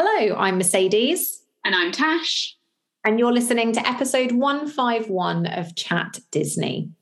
Hello, I'm Mercedes. And I'm Tash. And you're listening to episode 151 of Chat Disney.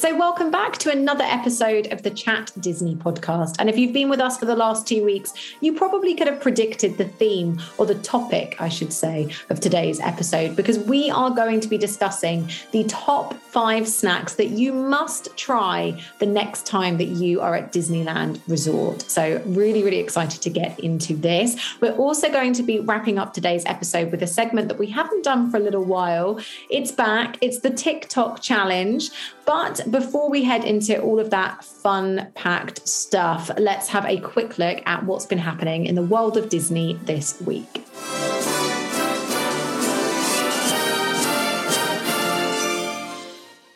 So, welcome back to another episode of the Chat Disney podcast. And if you've been with us for the last two weeks, you probably could have predicted the theme or the topic, I should say, of today's episode, because we are going to be discussing the top five snacks that you must try the next time that you are at Disneyland Resort. So, really, really excited to get into this. We're also going to be wrapping up today's episode with a segment that we haven't done for a little while. It's back, it's the Tick Tock challenge. But before we head into all of that fun packed stuff, let's have a quick look at what's been happening in the world of Disney this week.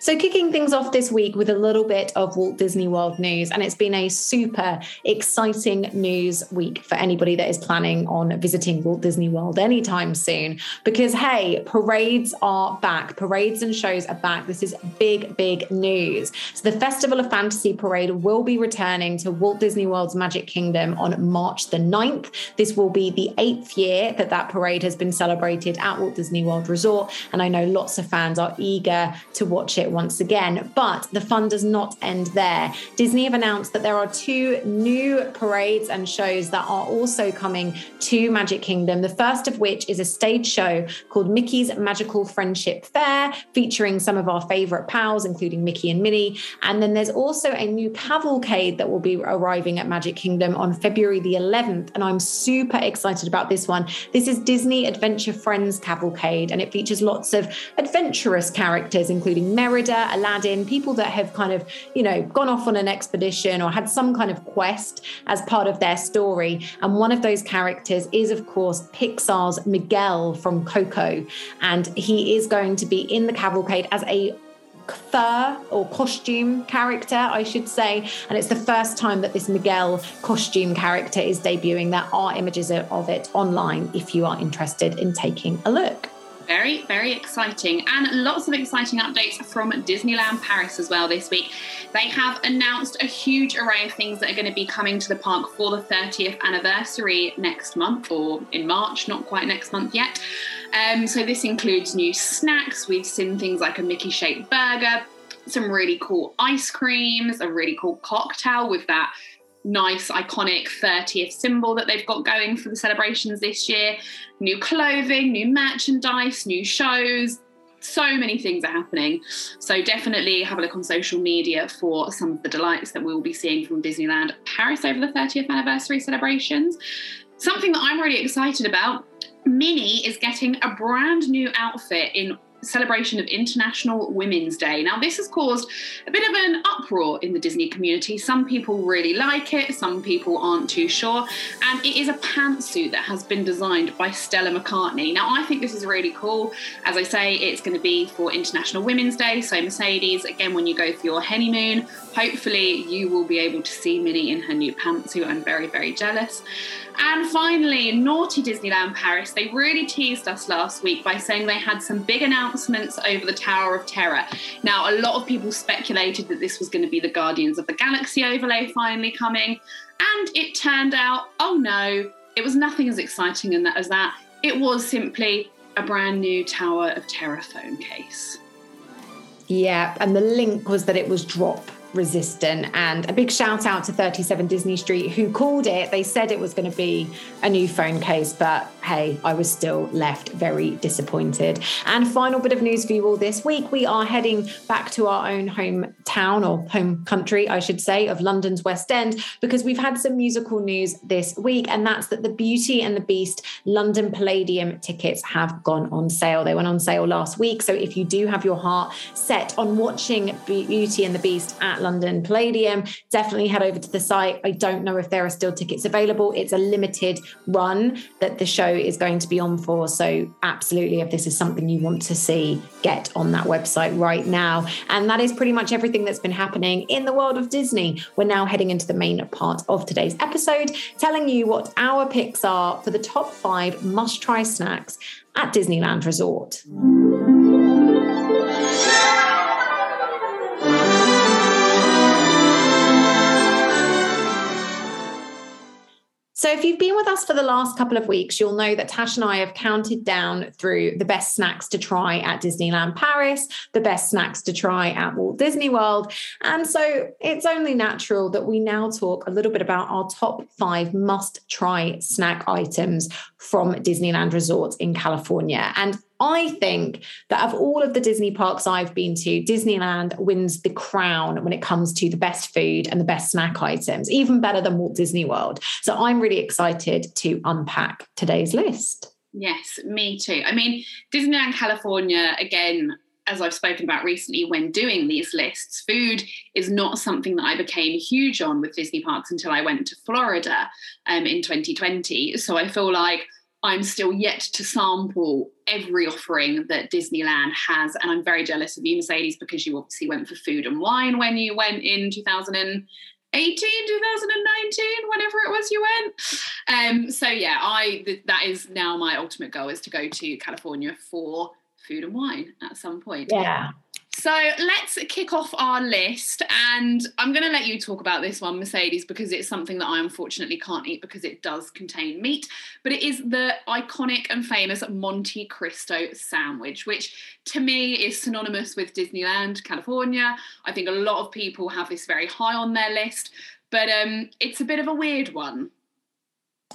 So, kicking things off this week with a little bit of Walt Disney World news, and it's been a super exciting news week for anybody that is planning on visiting Walt Disney World anytime soon. Because, hey, parades are back, parades and shows are back. This is big, big news. So, the Festival of Fantasy Parade will be returning to Walt Disney World's Magic Kingdom on March the 9th. This will be the eighth year that that parade has been celebrated at Walt Disney World Resort, and I know lots of fans are eager to watch it once again. But the fun does not end there. Disney have announced that there are two new parades and shows that are also coming to Magic Kingdom. The first of which is a stage show called Mickey's Magical Friendship Fair, featuring some of our favorite pals, including Mickey and Minnie. And then there's also a new cavalcade that will be arriving at Magic Kingdom on February the 11th. And I'm super excited about this one. This is Disney Adventure Friends Cavalcade, and it features lots of adventurous characters, including Merida Aladdin, people that have kind of, you know, gone off on an expedition or had some kind of quest as part of their story. And one of those characters is, of course, Pixar's Miguel from Coco. And he is going to be in the cavalcade as a fur or costume character, I should say. And it's the first time that this Miguel costume character is debuting. There are images of it online if you are interested in taking a look. Very, very exciting. And lots of exciting updates from Disneyland Paris as well this week. They have announced a huge array of things that are going to be coming to the park for the 30th anniversary next month or in March, not quite next month yet. Um, so this includes new snacks. We've seen things like a Mickey shaped burger, some really cool ice creams, a really cool cocktail with that nice iconic 30th symbol that they've got going for the celebrations this year. New clothing new merchandise new shows so many things are happening. So definitely have a look on social media for some of the delights that we will be seeing from disneyland paris over the 30th anniversary celebrations. Something that i'm really excited about Minnie is getting a brand new outfit in celebration of International Women's Day. Now, this has caused a bit of an uproar in the Disney community. Some people really like it, some people aren't too sure. And it is a pantsuit that has been designed by Stella McCartney. Now, I think this is really cool. As I say, it's going to be for International Women's Day. So, Mercedes, again, when you go for your honeymoon, hopefully you will be able to see Minnie in her new pantsuit. I'm very, very jealous. And finally, Naughty Disneyland Paris, they really teased us last week by saying they had some big announcements over the Tower of Terror. Now, a lot of people speculated that this was going to be the Guardians of the Galaxy overlay finally coming, and it turned out, oh no, it was nothing as exciting as that. It was simply a brand new Tower of Terror phone case. Yeah, and the link was that it was drop resistant. And a big shout out to 37 Disney Street who called it. They said it was going to be a new phone case, but hey, I was still left very disappointed. And final bit of news for you all this week we are heading back to our own hometown or home country, I should say, of London's West End because we've had some musical news this week, and that's that the Beauty and the Beast London Palladium tickets have gone on sale. They went on sale last week. So if you do have your heart set on watching Beauty and the Beast at London Palladium, definitely head over to the site. I don't know if there are still tickets available. It's a limited run that the show is going to be on for. So, absolutely, if this is something you want to see, get on that website right now. And that is pretty much everything that's been happening in the world of Disney. We're now heading into the main part of today's episode, telling you what our picks are for the top five must try snacks at Disneyland Resort. So, if you've been with us for the last couple of weeks, you'll know that Tash and I have counted down through the best snacks to try at Disneyland Paris, the best snacks to try at Walt Disney World. And so, it's only natural that we now talk a little bit about our top five must try snack items from Disneyland Resort in California. And I think that of all of the Disney parks I've been to, Disneyland wins the crown when it comes to the best food and the best snack items, even better than Walt Disney World. So I'm really excited to unpack today's list. Yes, me too. I mean, Disneyland California, again, as I've spoken about recently when doing these lists, food is not something that I became huge on with Disney parks until I went to Florida um, in 2020. So I feel like I'm still yet to sample every offering that Disneyland has. And I'm very jealous of you, Mercedes, because you obviously went for food and wine when you went in 2018, 2019, whenever it was you went. Um, so yeah, I th- that is now my ultimate goal is to go to California for food and wine at some point. Yeah. So let's kick off our list. And I'm going to let you talk about this one, Mercedes, because it's something that I unfortunately can't eat because it does contain meat. But it is the iconic and famous Monte Cristo sandwich, which to me is synonymous with Disneyland, California. I think a lot of people have this very high on their list, but um, it's a bit of a weird one.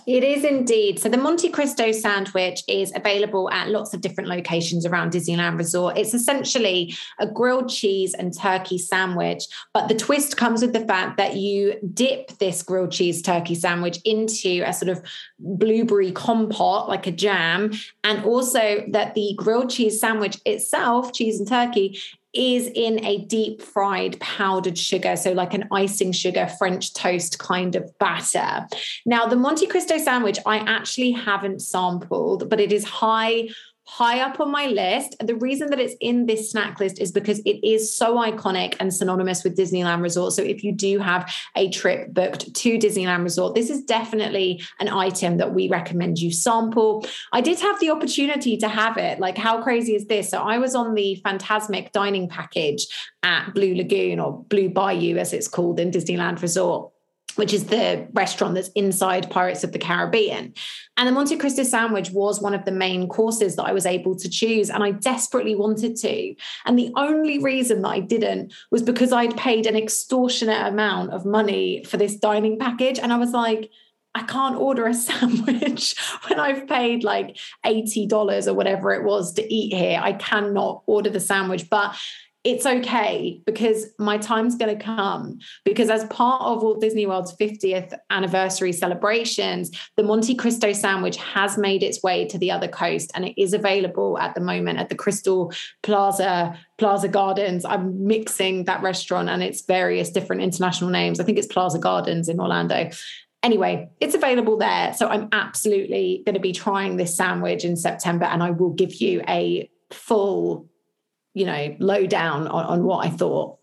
It is indeed. So the Monte Cristo sandwich is available at lots of different locations around Disneyland Resort. It's essentially a grilled cheese and turkey sandwich, but the twist comes with the fact that you dip this grilled cheese turkey sandwich into a sort of blueberry compote, like a jam, and also that the grilled cheese sandwich itself, cheese and turkey, is in a deep fried powdered sugar, so like an icing sugar French toast kind of batter. Now, the Monte Cristo sandwich, I actually haven't sampled, but it is high high up on my list. The reason that it's in this snack list is because it is so iconic and synonymous with Disneyland Resort. So if you do have a trip booked to Disneyland Resort, this is definitely an item that we recommend you sample. I did have the opportunity to have it. Like, how crazy is this? So I was on the Fantasmic dining package at Blue Lagoon or Blue Bayou, as it's called in Disneyland Resort which is the restaurant that's inside Pirates of the Caribbean. And the Monte Cristo sandwich was one of the main courses that I was able to choose. And I desperately wanted to. And the only reason that I didn't was because I'd paid an extortionate amount of money for this dining package. And I was like, I can't order a sandwich when I've paid like $80 or whatever it was to eat here. I cannot order the sandwich. But it's okay because my time's going to come. Because as part of Walt Disney World's 50th anniversary celebrations, the Monte Cristo sandwich has made its way to the other coast and it is available at the moment at the Crystal Plaza, Plaza Gardens. I'm mixing that restaurant and its various different international names. I think it's Plaza Gardens in Orlando. Anyway, it's available there. So I'm absolutely going to be trying this sandwich in September and I will give you a full you know, low down on, on what I thought.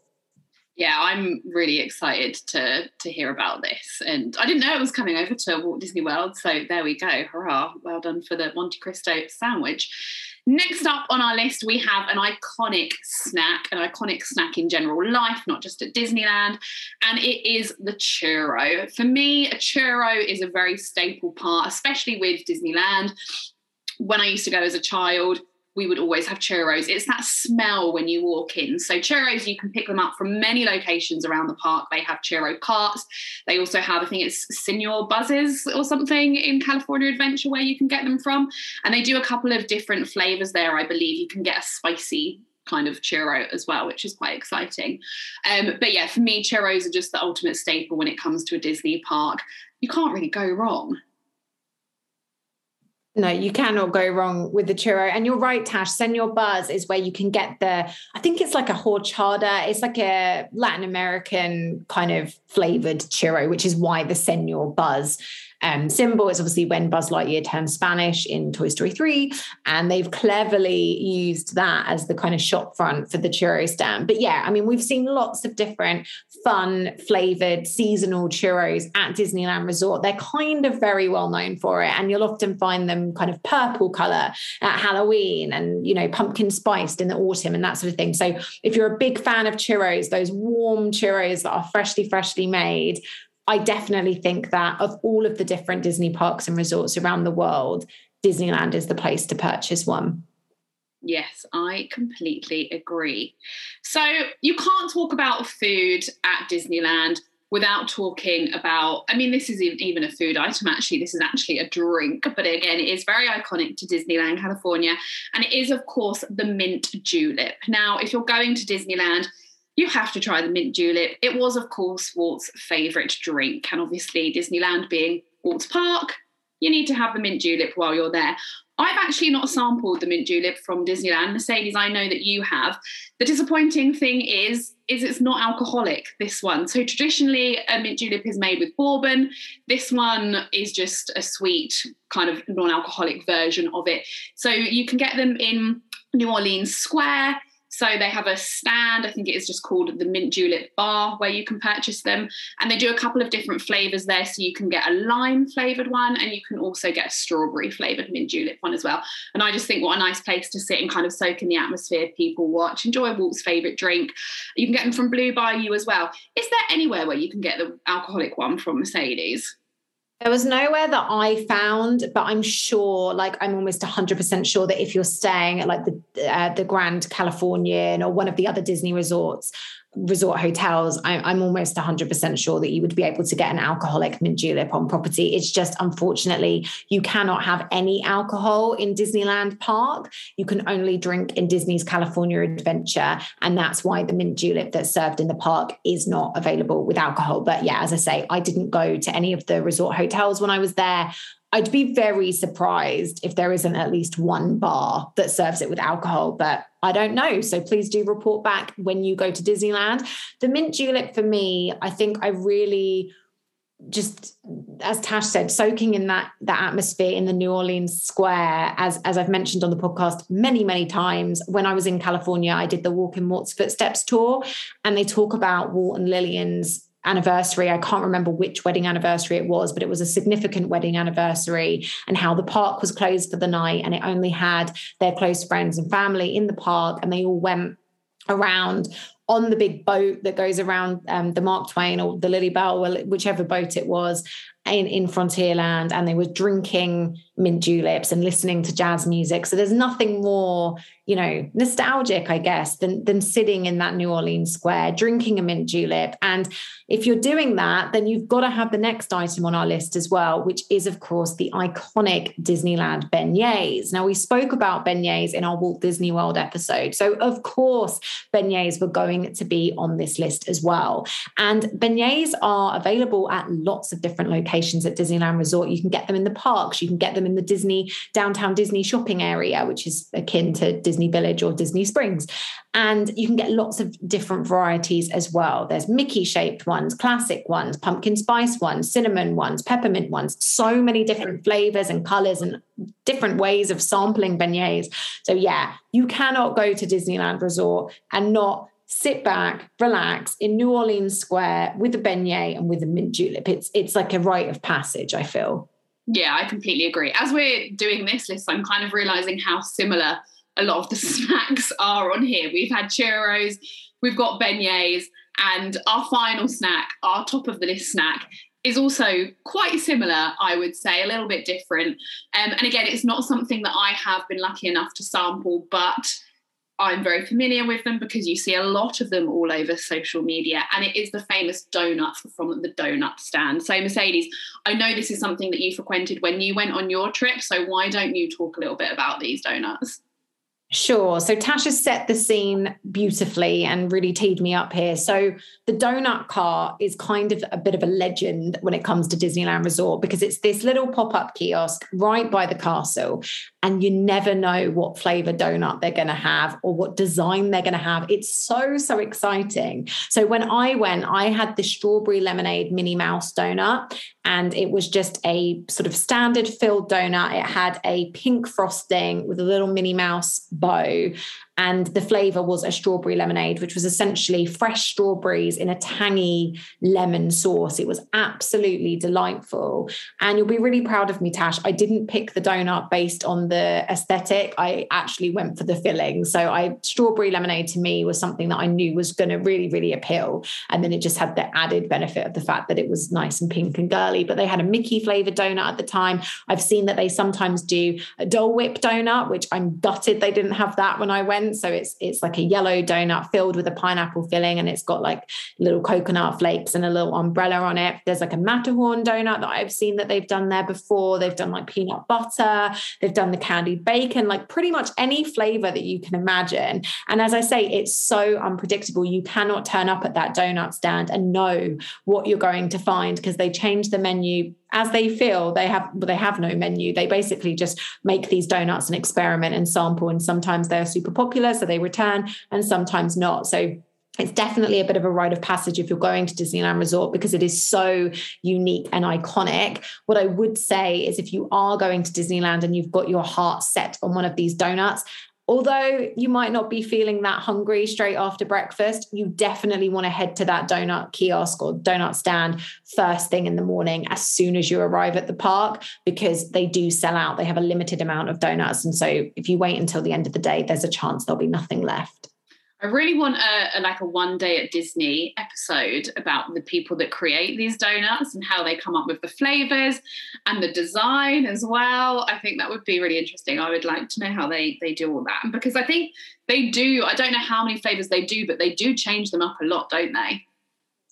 Yeah, I'm really excited to to hear about this. And I didn't know it was coming over to Walt Disney World. So there we go. Hurrah. Well done for the Monte Cristo sandwich. Next up on our list, we have an iconic snack, an iconic snack in general life, not just at Disneyland, and it is the churro. For me, a churro is a very staple part, especially with Disneyland. When I used to go as a child, we would always have churros. It's that smell when you walk in. So churros, you can pick them up from many locations around the park. They have churro carts. They also have, I think it's Senor Buzzes or something in California Adventure where you can get them from. And they do a couple of different flavors there. I believe you can get a spicy kind of churro as well, which is quite exciting. Um, but yeah, for me, churros are just the ultimate staple when it comes to a Disney park. You can't really go wrong. No, you cannot go wrong with the churro. And you're right, Tash. Senor Buzz is where you can get the, I think it's like a horchata. It's like a Latin American kind of flavored churro, which is why the Senor Buzz um, symbol is obviously when Buzz Lightyear turned Spanish in Toy Story 3. And they've cleverly used that as the kind of shop front for the churro stand. But yeah, I mean, we've seen lots of different fun, flavored, seasonal churros at Disneyland Resort. They're kind of very well known for it. And you'll often find them kind of purple color at Halloween and, you know, pumpkin spiced in the autumn and that sort of thing. So if you're a big fan of churros, those warm churros that are freshly, freshly made, I definitely think that of all of the different Disney parks and resorts around the world, Disneyland is the place to purchase one. Yes, I completely agree. So you can't talk about food at Disneyland without talking about i mean this isn't even a food item actually this is actually a drink but again it is very iconic to disneyland california and it is of course the mint julep now if you're going to disneyland you have to try the mint julep. It was, of course, Walt's favourite drink. And obviously, Disneyland being Walt's park, you need to have the mint julep while you're there. I've actually not sampled the mint julep from Disneyland. Mercedes, I know that you have. The disappointing thing is, is it's not alcoholic, this one. So traditionally, a mint julep is made with bourbon. This one is just a sweet, kind of non-alcoholic version of it. So you can get them in New Orleans Square. So they have a stand, I think it is just called the Mint Julep Bar, where you can purchase them. And they do a couple of different flavors there. So you can get a lime flavored one and you can also get a strawberry flavored mint julep one as well. And I just think what a nice place to sit and kind of soak in the atmosphere, people watch, enjoy Walt's favorite drink. You can get them from Blue Bayou as well. Is there anywhere where you can get the alcoholic one from Mercedes? There was nowhere that I found, but I'm sure, like I'm almost 100% sure that if you're staying at like the uh, the Grand Californian or one of the other Disney resorts, resort hotels, I, I'm almost 100% sure that you would be able to get an alcoholic mint julep on property. It's just unfortunately, you cannot have any alcohol in Disneyland Park. You can only drink in Disney's California Adventure. And that's why the mint julep that's served in the park is not available with alcohol. But yeah, as I say, I didn't go to any of the resort hotels when I was there. I'd be very surprised if there isn't at least one bar that serves it with alcohol, but I don't know. So please do report back when you go to Disneyland. The mint julep for me, I think I really just as Tash said, soaking in that that atmosphere in the New Orleans Square, as as I've mentioned on the podcast many many times. When I was in California, I did the Walk in Walt's Footsteps tour, and they talk about Walt and Lillian's anniversary. I can't remember which wedding anniversary it was, but it was a significant wedding anniversary, and how the park was closed for the night and it only had their close friends and family in the park, and they all went around on the big boat that goes around um, the Mark Twain or the Lilly Belle, whichever boat it was, in, in Frontierland, and they were drinking mint juleps and listening to jazz music. So there's nothing more, you know, nostalgic, I guess, than than sitting in that New Orleans square drinking a mint julep. And if you're doing that, then you've got to have the next item on our list as well, which is of course the iconic Disneyland beignets. Now we spoke about beignets in our Walt Disney World episode, so of course beignets were going to be on this list as well. And beignets are available at lots of different locations at Disneyland Resort. You can get them in the parks, you can get them in the Disney downtown Disney shopping area, which is akin to Disney Village or Disney Springs. And you can get lots of different varieties as well. There's Mickey shaped ones, classic ones, pumpkin spice ones, cinnamon ones, peppermint ones, so many different flavors and colors and different ways of sampling beignets. So, yeah, you cannot go to Disneyland Resort and not sit back, relax in New Orleans Square with a beignet and with a mint julep. It's it's like a rite of passage, I feel. Yeah, I completely agree. As we're doing this list, I'm kind of realizing how similar a lot of the snacks are on here. We've had churros, we've got beignets, and our final snack, our top of the list snack, is also quite similar, I would say, a little bit different. Um, and again, it's not something that I have been lucky enough to sample, but I'm very familiar with them because you see a lot of them all over social media, and it is the famous donut from the donut stand. So, Mercedes, I know this is something that you frequented when you went on your trip. So, why don't you talk a little bit about these donuts? Sure. So Tasha set the scene beautifully and really teed me up here. So the donut car is kind of a bit of a legend when it comes to Disneyland Resort because it's this little pop up kiosk right by the castle. And you never know what flavor donut they're going to have or what design they're going to have. It's so, so exciting. So when I went, I had the strawberry lemonade Minnie Mouse donut, and it was just a sort of standard filled donut. It had a pink frosting with a little Minnie Mouse bow and the flavor was a strawberry lemonade, which was essentially fresh strawberries in a tangy lemon sauce. It was absolutely delightful. And you'll be really proud of me, Tash. I didn't pick the donut based on the aesthetic. I actually went for the filling. So I strawberry lemonade to me was something that I knew was going to really, really appeal. And then it just had the added benefit of the fact that it was nice and pink and girly. But they had a Mickey flavored donut at the time. I've seen that they sometimes do a Dole Whip donut, which I'm gutted they didn't have that when I went so it's it's like a yellow donut filled with a pineapple filling, and it's got like little coconut flakes and a little umbrella on it. There's like a Matterhorn donut that I've seen that they've done there before. They've done like peanut butter. They've done the candied bacon, like pretty much any flavor that you can imagine. And as I say, it's so unpredictable. You cannot turn up at that donut stand and know what you're going to find because they change the menu as they feel they have they have no menu they basically just make these donuts and experiment and sample and sometimes they're super popular so they return and sometimes not so it's definitely a bit of a rite of passage if you're going to Disneyland Resort because it is so unique and iconic. What I would say is if you are going to Disneyland and you've got your heart set on one of these donuts, although you might not be feeling that hungry straight after breakfast, you definitely want to head to that donut kiosk or donut stand first thing in the morning as soon as you arrive at the park because they do sell out. They have a limited amount of donuts. And so if you wait until the end of the day, there's a chance there'll be nothing left. I really want a, a, like a one day at Disney episode about the people that create these donuts and how they come up with the flavors and the design as well. I think that would be really interesting. I would like to know how they they do all that because I think they do. I don't know how many flavors they do, but they do change them up a lot, don't they?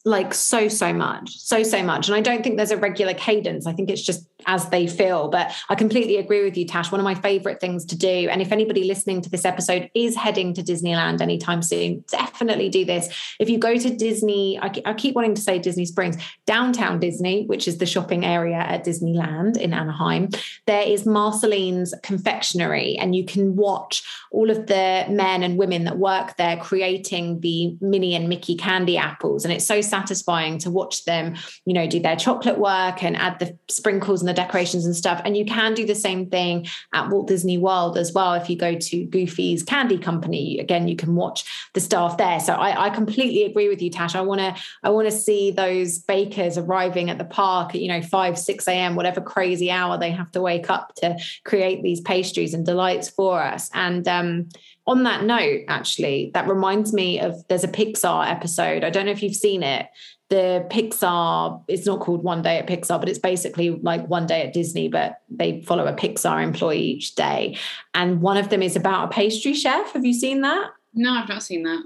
Like so so much so so much. And i don't think there's a regular cadence. I think it's just as they feel. But i completely agree with you tash. One of my favorite things to do and if anybody listening to this episode is heading to disneyland anytime soon definitely do this. If you go to disney i, I keep wanting to say disney springs downtown disney which is the shopping area at disneyland in anaheim there is marceline's confectionery and you can watch all of the men and women that work there creating the minnie and mickey candy apples. And it's so satisfying to watch them, you know, do their chocolate work and add the sprinkles and the decorations and stuff. And you can do the same thing at Walt Disney World as well. If you go to Goofy's Candy Company, again, you can watch the staff there. So I, I completely agree with you, Tash. I want to I want to see those bakers arriving at the park at you know five six a.m. whatever crazy hour they have to wake up to create these pastries and delights for us. And um, on that note, actually, that reminds me of there's a Pixar episode. I don't know if you've seen it. The Pixar, it's not called One Day at Pixar, but it's basically like One Day at Disney, but they follow a Pixar employee each day. And one of them is about a pastry chef. Have you seen that? No, I've not seen that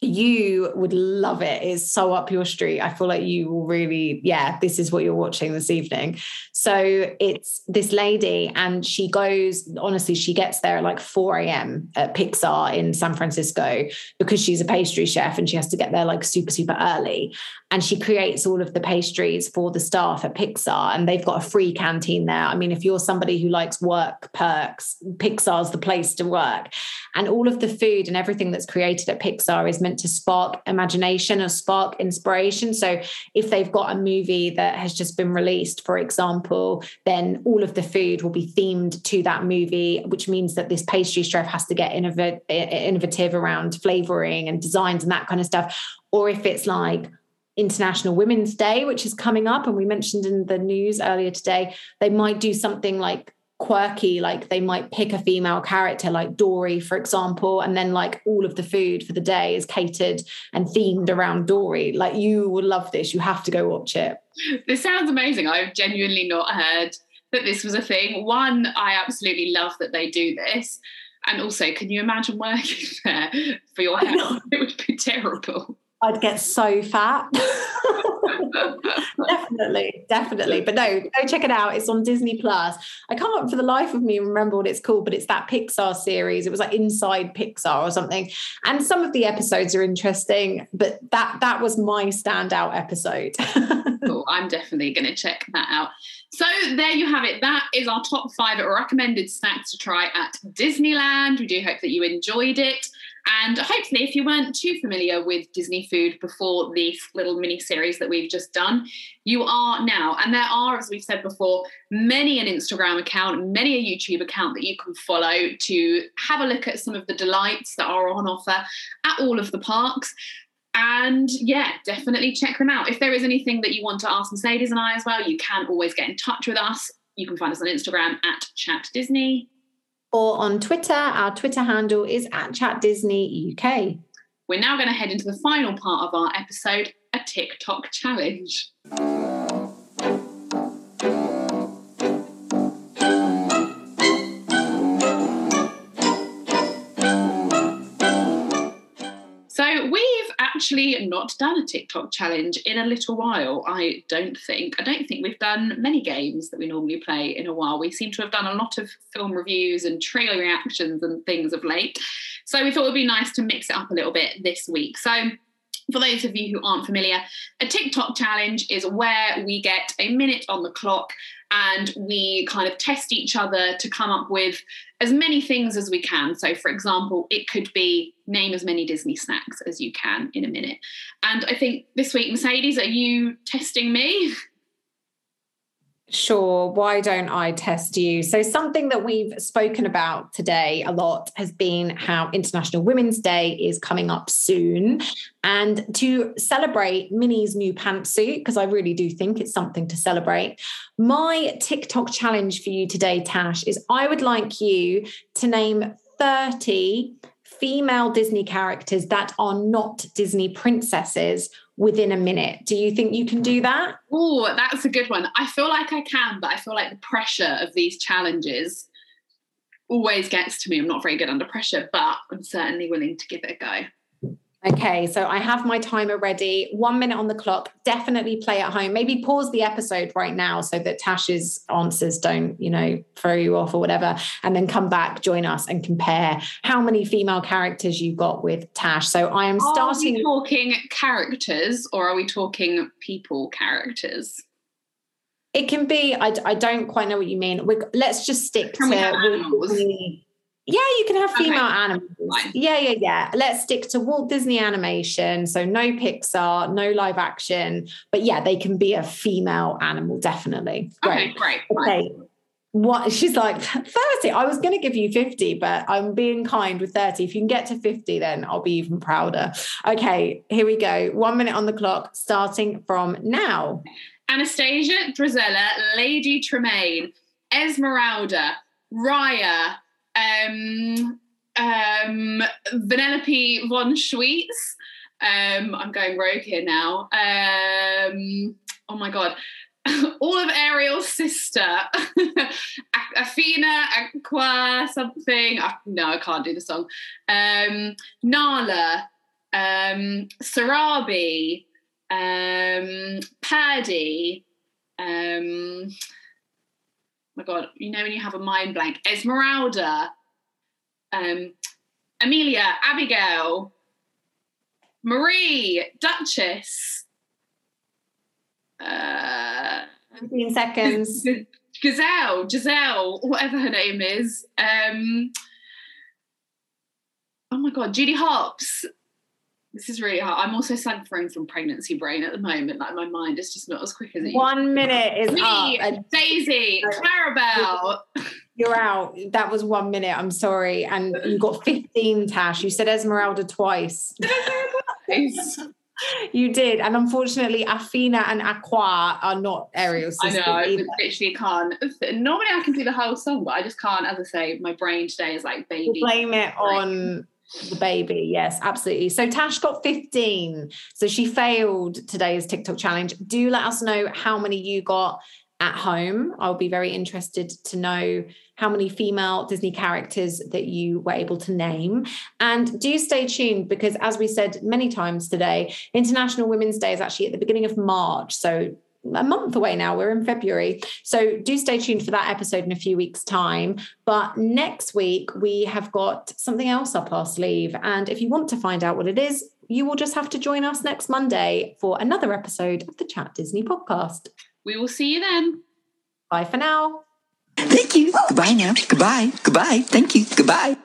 you would love it. It's so up your street. I feel like you will really, yeah, this is what you're watching this evening. So it's this lady, and she goes, honestly, she gets there at like 4 a.m. at Pixar in San Francisco because she's a pastry chef and she has to get there like super, super early and she creates all of the pastries for the staff at Pixar and they've got a free canteen there. I mean, if you're somebody who likes work perks, Pixar's the place to work. And all of the food and everything that's created at Pixar is meant to spark imagination or spark inspiration. So if they've got a movie that has just been released, for example, then all of the food will be themed to that movie, which means that this pastry chef has to get innovative around flavoring and designs and that kind of stuff. Or if it's like International Women's Day, which is coming up, and we mentioned in the news earlier today, they might do something like quirky, like they might pick a female character like Dory, for example, and then like all of the food for the day is catered and themed around Dory. Like you would love this. You have to go watch it. This sounds amazing. I've genuinely not heard that this was a thing. One, I absolutely love that they do this. And also, can you imagine working there for your health? It would be terrible. I'd get so fat. definitely, definitely. But no, go check it out. It's on Disney Plus. I can't for the life of me remember what it's called, but it's that Pixar series. It was like Inside Pixar or something. And some of the episodes are interesting, but that that was my standout episode. cool. I'm definitely going to check that out. So there you have it. That is our top five recommended snacks to try at Disneyland. We do hope that you enjoyed it. And hopefully, if you weren't too familiar with Disney food before this little mini series that we've just done, you are now. And there are, as we've said before, many an Instagram account, many a YouTube account that you can follow to have a look at some of the delights that are on offer at all of the parks. And yeah, definitely check them out. If there is anything that you want to ask Mercedes and I as well, you can always get in touch with us. You can find us on Instagram at Chat Disney or on Twitter. Our Twitter handle is at Chat Disney UK. We're now going to head into the final part of our episode a Tick Tock challenge. Actually not done a Tick Tock challenge in a little while. I don't think. I don't think we've done many games that we normally play in a while. We seem to have done a lot of film reviews and trailer reactions and things of late. So we thought it would be nice to mix it up a little bit this week. So for those of you who aren't familiar, a Tick Tock challenge is where we get a minute on the clock and we kind of test each other to come up with as many things as we can. So, for example, it could be name as many Disney snacks as you can in a minute. And I think this week, Mercedes, are you testing me? Sure. Why don't I test you? So, something that we've spoken about today a lot has been how International Women's Day is coming up soon. And to celebrate Minnie's new pantsuit, because I really do think it's something to celebrate, my Tick Tock challenge for you today, Tash, is I would like you to name 30 female Disney characters that are not Disney princesses within a minute. Do you think you can do that? Oh, that's a good one. I feel like I can, but I feel like the pressure of these challenges always gets to me. I'm not very good under pressure, but I'm certainly willing to give it a go. Okay, so I have my timer ready. One minute on the clock. Definitely play at home. Maybe pause the episode right now so that Tash's answers don't, you know, throw you off or whatever. And then come back, join us, and compare how many female characters you got with Tash. So I am starting. Are we talking characters or are we talking people characters? It can be. I, I don't quite know what you mean. We're, let's just stick can to. Yeah, you can have female okay. animals. Yeah, yeah, yeah. Let's stick to Walt Disney animation. So no Pixar, no live action. But yeah, they can be a female animal, definitely. Great. Okay, great. Okay. What she's like 30. I was gonna give you 50, but I'm being kind with 30. If you can get to 50, then I'll be even prouder. Okay, here we go. One minute on the clock, starting from now. Anastasia, Drizella, Lady Tremaine, Esmeralda, Raya, um, um, Vanellope von Schweetz. Um, I'm going rogue here now. Um, oh my god. All of Ariel's sister, Athena, Aqua, something. I, no, I can't do the song. Um, Nala, um, Sarabi, um, Paddy, um, my god, you know when you have a mind blank, Esmeralda, um, Amelia, Abigail, Marie, Duchess, uh, 15 seconds. Gazelle, Giselle, whatever her name is. Um, oh my god, Judy Hopps, this is really hard. I'm also suffering from pregnancy brain at the moment. Like my mind is just not as quick as it One minute is Me, up. Daisy, Clarabelle. You're out. That was one minute. I'm sorry. And you got 15, Tash. You said Esmeralda twice. you did. And unfortunately, Athena and Aqua are not Ariel's I know, I literally can't. Normally I can do the whole song, but I just can't. As I say, my brain today is like baby. blame it on the baby, yes, absolutely. So Tash got 15. So she failed today's Tick Tock challenge. Do let us know how many you got. at home. I'll be very interested to know how many female Disney characters that you were able to name. And do stay tuned because, as we said many times today, International Women's Day is actually at the beginning of March. So a month away now. We're in February. So do stay tuned for that episode in a few weeks' time. But next week, we have got something else up our sleeve. And if you want to find out what it is, you will just have to join us next Monday for another episode of the Chat Disney podcast. We will see you then. Bye for now. Thank you. Goodbye now. Goodbye. Goodbye. Thank you. Goodbye.